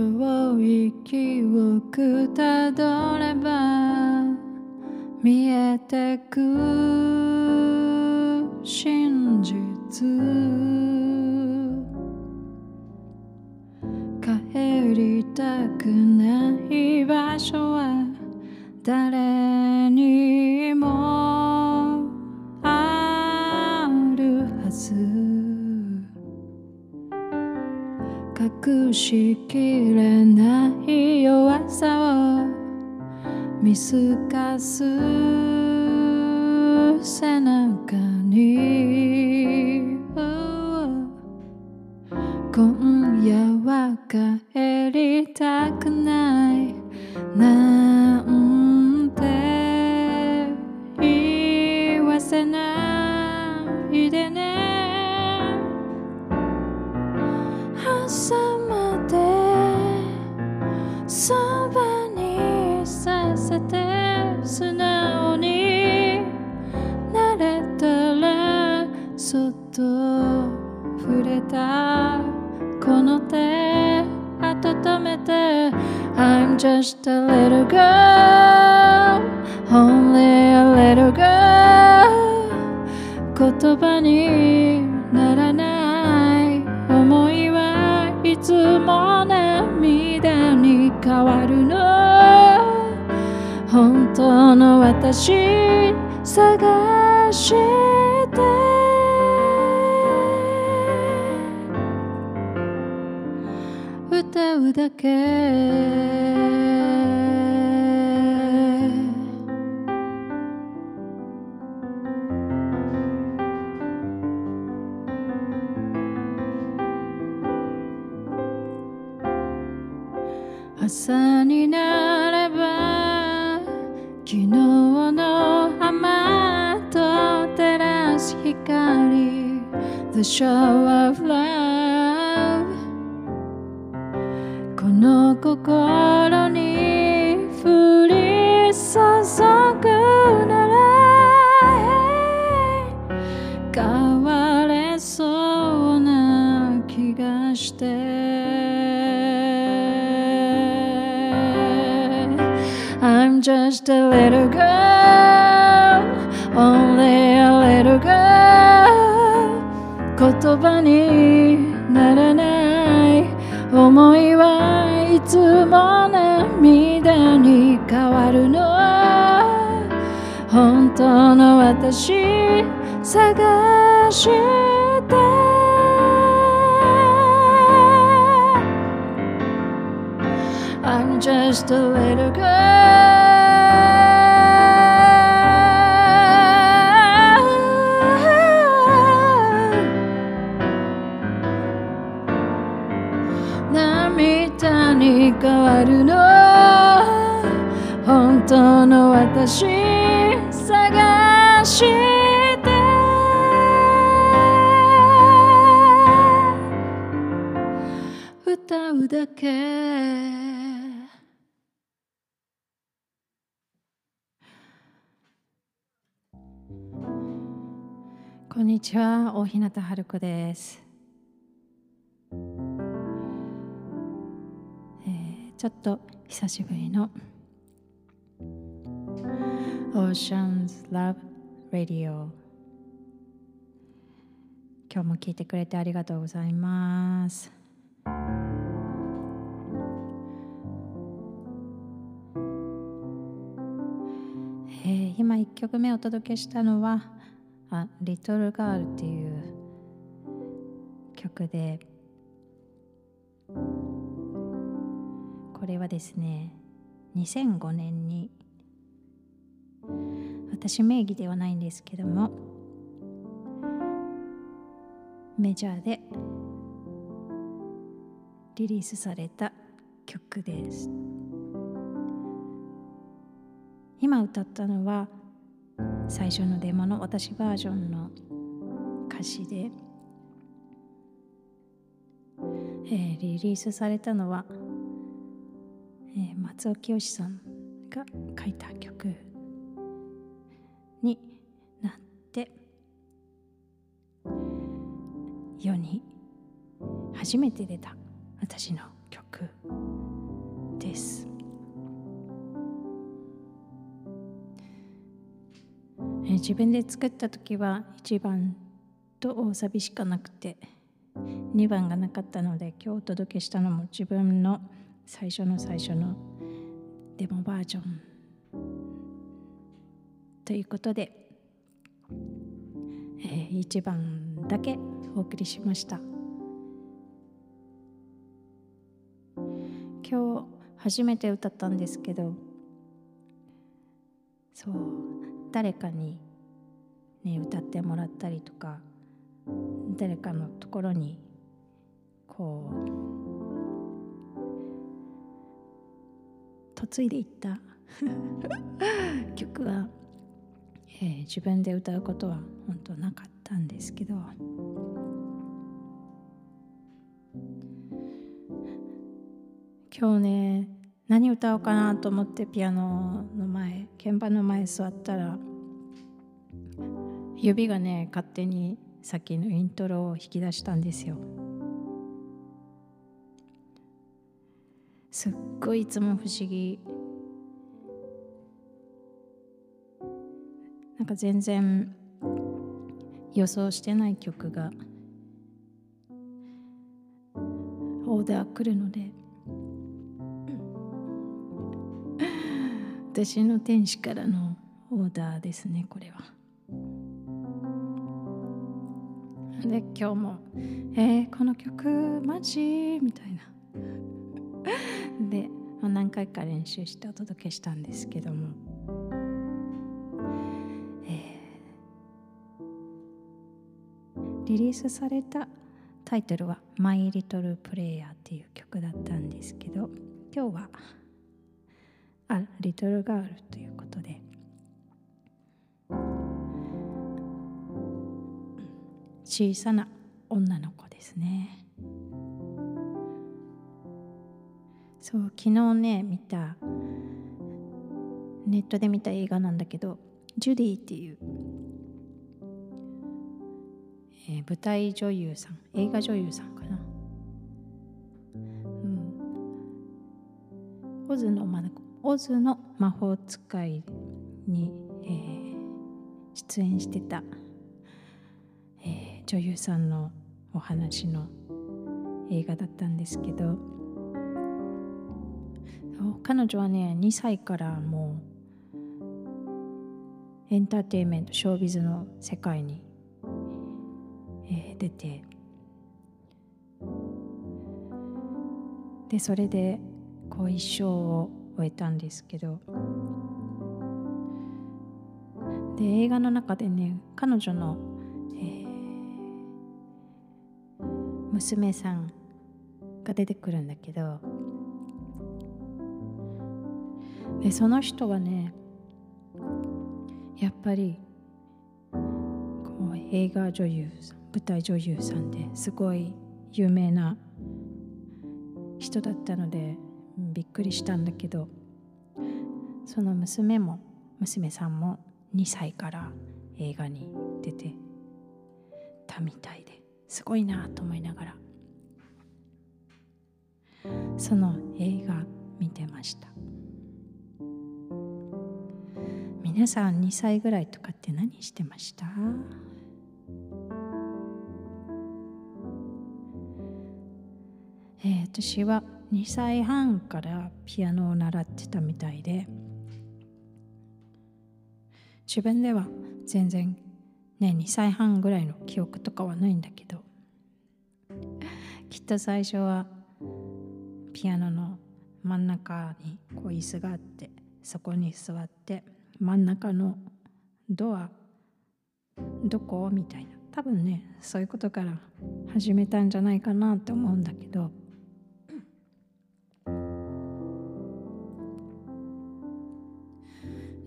遠い記憶たどれば見えてく真実。隠しきれない弱さを見透かす背中に。今夜は帰 just a little girl only a little girl. 言葉にならない思いはいつも涙に変わるの。本当の私探して。歌うだけ。I'm just a little girl only a little girl 言葉にならない思いはいつも涙に変わるの本当の私探して I'm just a little girl 変わるの？本当の私探して。歌うだけ。こんにちは。大日向春子です、ちょっと久しぶりの。Oceans Love Radio 今日も聞いてくれてありがとうございます。えー今1曲目お届けしたのは「あリトルガール」っていう曲でれはですね2005年に私名義ではないんですけどもメジャーでリリースされた曲です。今歌ったのは最初のデモの私バージョンの歌詞で、えーリリースされたのは、えー松尾清さんが書いた曲になって世に初めて出た私の曲です。え自分で作った時は1番と大サビしかなくて2番がなかったので今日お届けしたのも自分の最初の最初の。デモバージョンということで、えー、1番だけお送りしました。今日初めて歌ったんですけどそう誰かに、ね、歌ってもらったりとか誰かのところにこう嫁いでいった曲は、えー、自分で歌うことは本当なかったんですけど今日ね何歌おうかなと思ってピアノの前鍵盤の前座ったら指がね勝手にさっきのイントロを引き出したんですよすっごいいつも不思議なんか全然予想してない曲がオーダー来るので私の天使からのオーダーですねこれは。で今日も「えー、この曲マジ?」みたいなで、まあ、何回か練習してお届けしたんですけども、えー、リリースされたタイトルは「マイ・リトル・プレイヤー」っていう曲だったんですけど今日は「あリトル・ガール」ということで。小さな女の子ですね。そう昨日ね見たネットで見た映画なんだけどジュディっていう、えー、舞台女優さん映画女優さんかな。うん。オズのオズの魔法使いに、えー、出演してた女優さんのお話の映画だったんですけど彼女はね2歳からもうエンターテインメントショービズの世界に、えー、出てでそれでこう一生を終えたんですけどで映画の中でね彼女の娘さんが出てくるんだけどでその人はねやっぱりこう映画女優舞台女優さんですごい有名な人だったのでびっくりしたんだけどその娘も娘さんも2歳から映画に出てたみたいですごいなと思いながらその映画見てました。皆さん2歳ぐらいとかって何してました？えー、私は2歳半からピアノを習ってたみたいで自分では全然ね2歳半ぐらいの記憶とかはないんだけどきっと最初はピアノの真ん中にこう椅子があってそこに座って真ん中のドアどこ？みたいな。多分ねそういうことから始めたんじゃないかなって思うんだけど。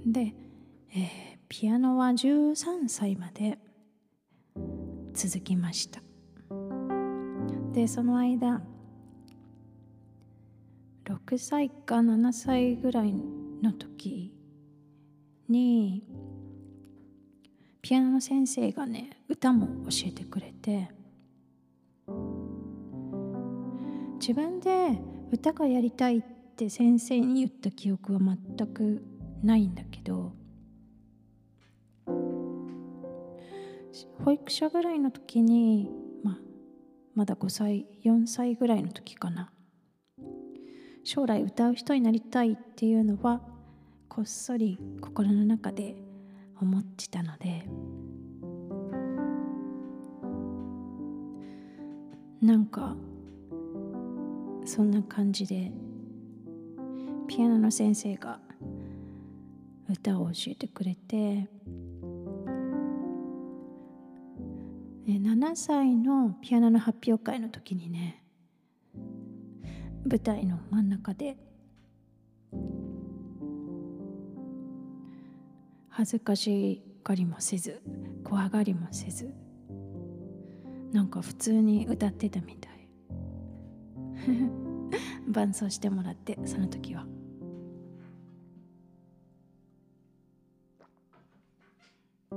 で、えーピアノは13歳まで続きました。でその間6歳か7歳ぐらいの時にピアノの先生がね歌も教えてくれて。自分で歌がやりたいって先生に言った記憶は全くないんだけど保育所ぐらいの時に、まあ、まだ5歳4歳ぐらいの時かな。将来歌う人になりたいっていうのはこっそり心の中で思ってたのでなんかそんな感じでピアノの先生が歌を教えてくれて7歳のピアノの発表会の時にね舞台の真ん中で恥ずかしがりもせず怖がりもせずなんか普通に歌ってたみたい。伴奏してもらってその時は。不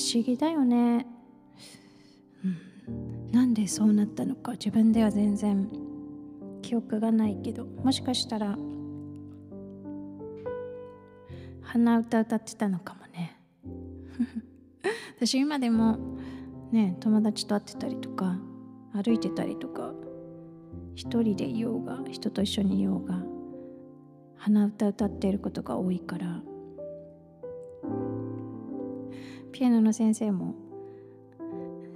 思議だよね、うん、なんでそうなったのか。自分では全然記憶がないけど。もしかしたら鼻歌歌ってたのかもね私今でもね友達と会ってたりとか歩いてたりとか一人でいようが人と一緒にいようが鼻歌歌っていることが多いからピアノの先生も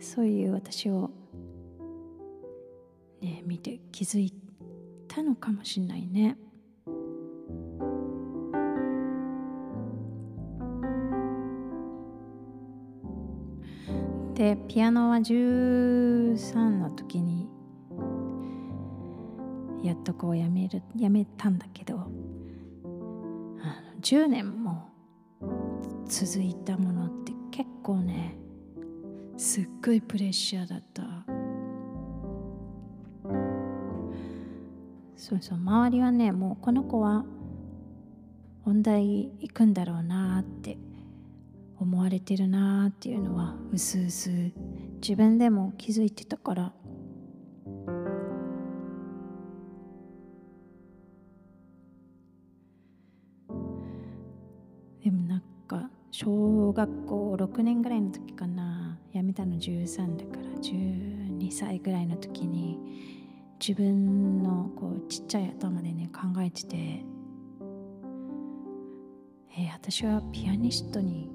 そういう私をね見て気づいたのかもしれないね。でピアノは13の時にやっとこうやめるやめたんだけどあの10年も続いたものって結構ねすっごいプレッシャーだった。そうそう周りはねもうこの子は音大行くんだろうなって思われてるなーっていうのはうすうす自分でも気づいてたから。でもなんか小学校6年ぐらいの時かな。辞めたの13だから12歳ぐらいの時に自分のこうちっちゃい頭でね考えててえー、私はピアニストに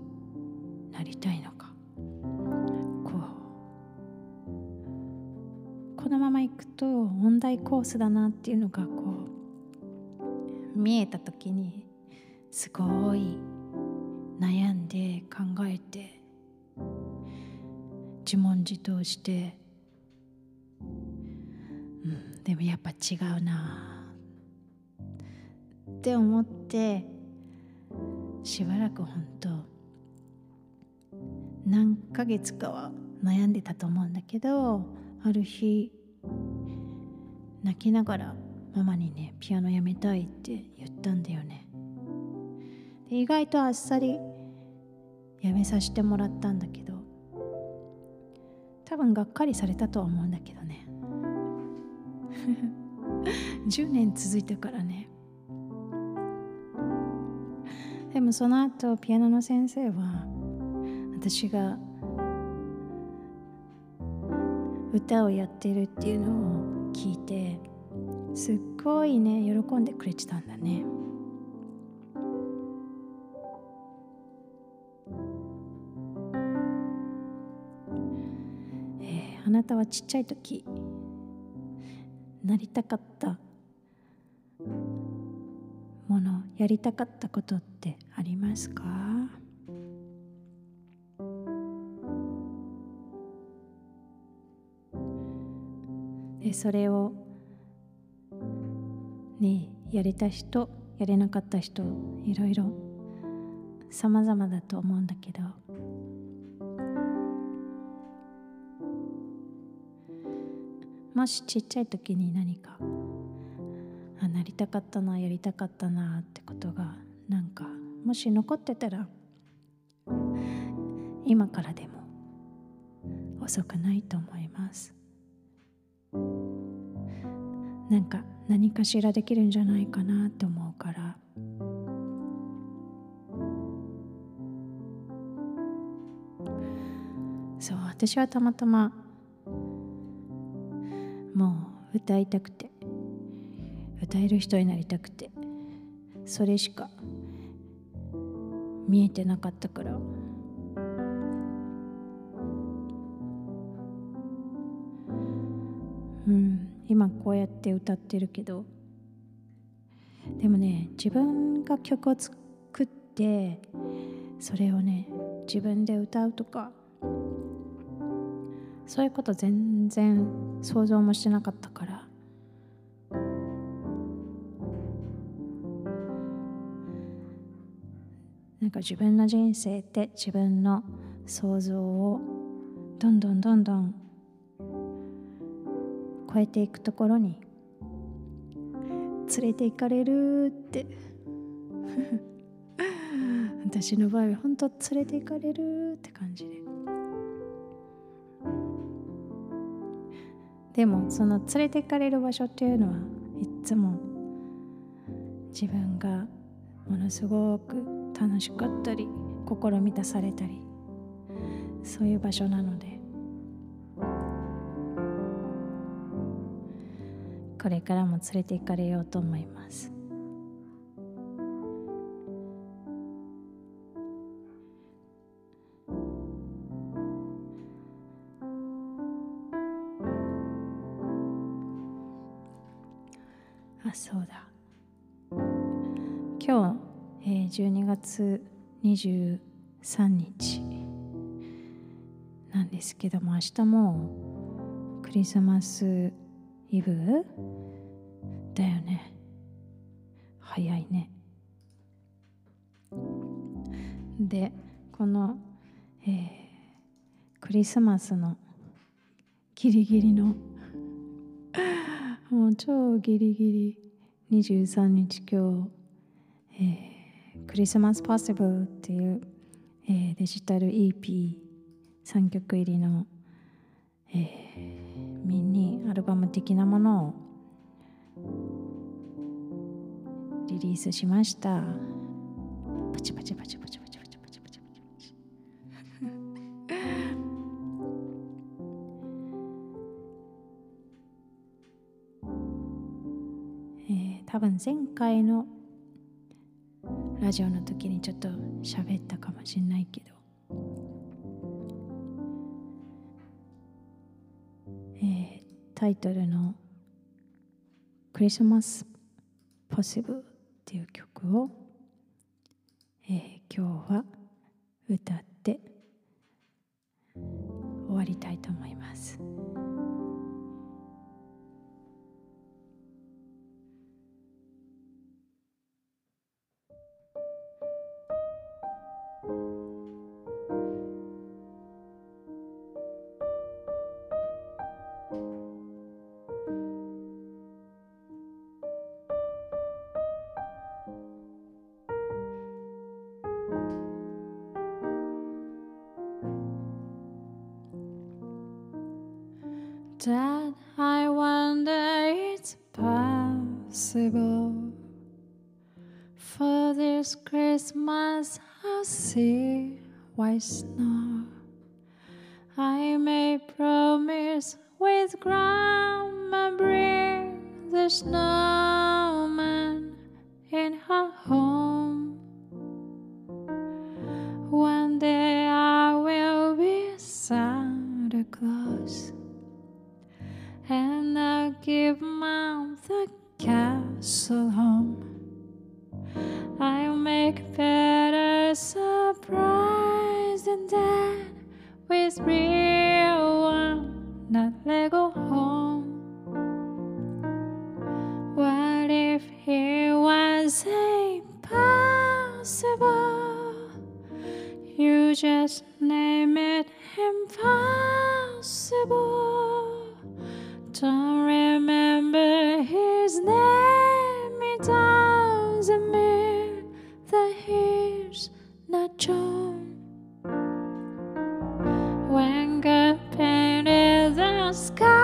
りたいのか。こう。このままいくと問題コースだなっていうのがこう。見えた時にすごい悩んで考えて自問自答して、うん、でもやっぱ違うな。って思ってしばらく本当何ヶ月かは悩んでたと思うんだけどある日泣きながらママにねピアノやめたいって言ったんだよね。で意外とあっさりやめさせてもらったんだけど多分がっかりされたとは思うんだけどね。10年続いたからね。でもその後ピアノの先生は私が歌をやってるっていうのを聞いてすっごいね喜んでくれてたんだね。えー、あなたはちっちゃい時なりたかったものやりたかったことってありますか？でそれをねやれた人やれなかった人いろいろ様々だと思うんだけど。もしちっちゃい時に何かあなりたかったなやりたかったなってことがなんかもし残ってたら今からでも遅くないと思います。なんか何かしらできるんじゃないかなって思うから。そう私はたまたまもう歌いたくて歌える人になりたくてそれしか見えてなかったから。うん。今こうやって歌ってるけど。でもね自分が曲を作ってそれをね自分で歌うとかそういうこと全然想像もしてなかったから。なんか自分の人生って自分の想像をどんどんどんどん超えていくところに。連れて行かれるって。私の場合は本当連れて行かれるって感じで。でもその連れて行かれる場所っていうのはいつも自分がものすごく楽しかったり心満たされたりそういう場所なので。これからも連れて行かれようと思います。あそうだ。今日、えー、12月23日なんですけども明日もクリスマスイブ？だよね。早いね。でこの、えー、クリスマスのギリギリの もう超ギリギリ23日今日、えー、クリスマスパッシブルっていう、えー、デジタル EP3 曲入りの、えー、ミニアルバム的なものをリリースしました。パチパチパチパチパチパチパチパチパチ。えー多分前回のラジオの時にちょっと喋ったかもしんないけど、タイトルの「クリスマス・ポシブ」っていう曲を、えー、今日は歌って終わりたいと思います。That I wonder it's possible for this Christmas I'll see white snow. I'll give mom the castle home. I'll make better surprise than that with real one, not Lego home. What if it was impossible? You just name it impossible. sky.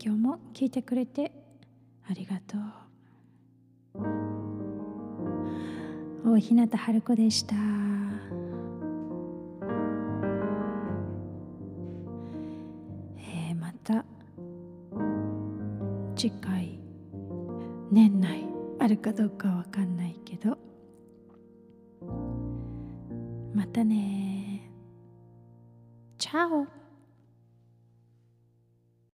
今日も聞いてくれてありがとう。大日向春子でした。えーまた次回年内あるかどうかわかんないけど。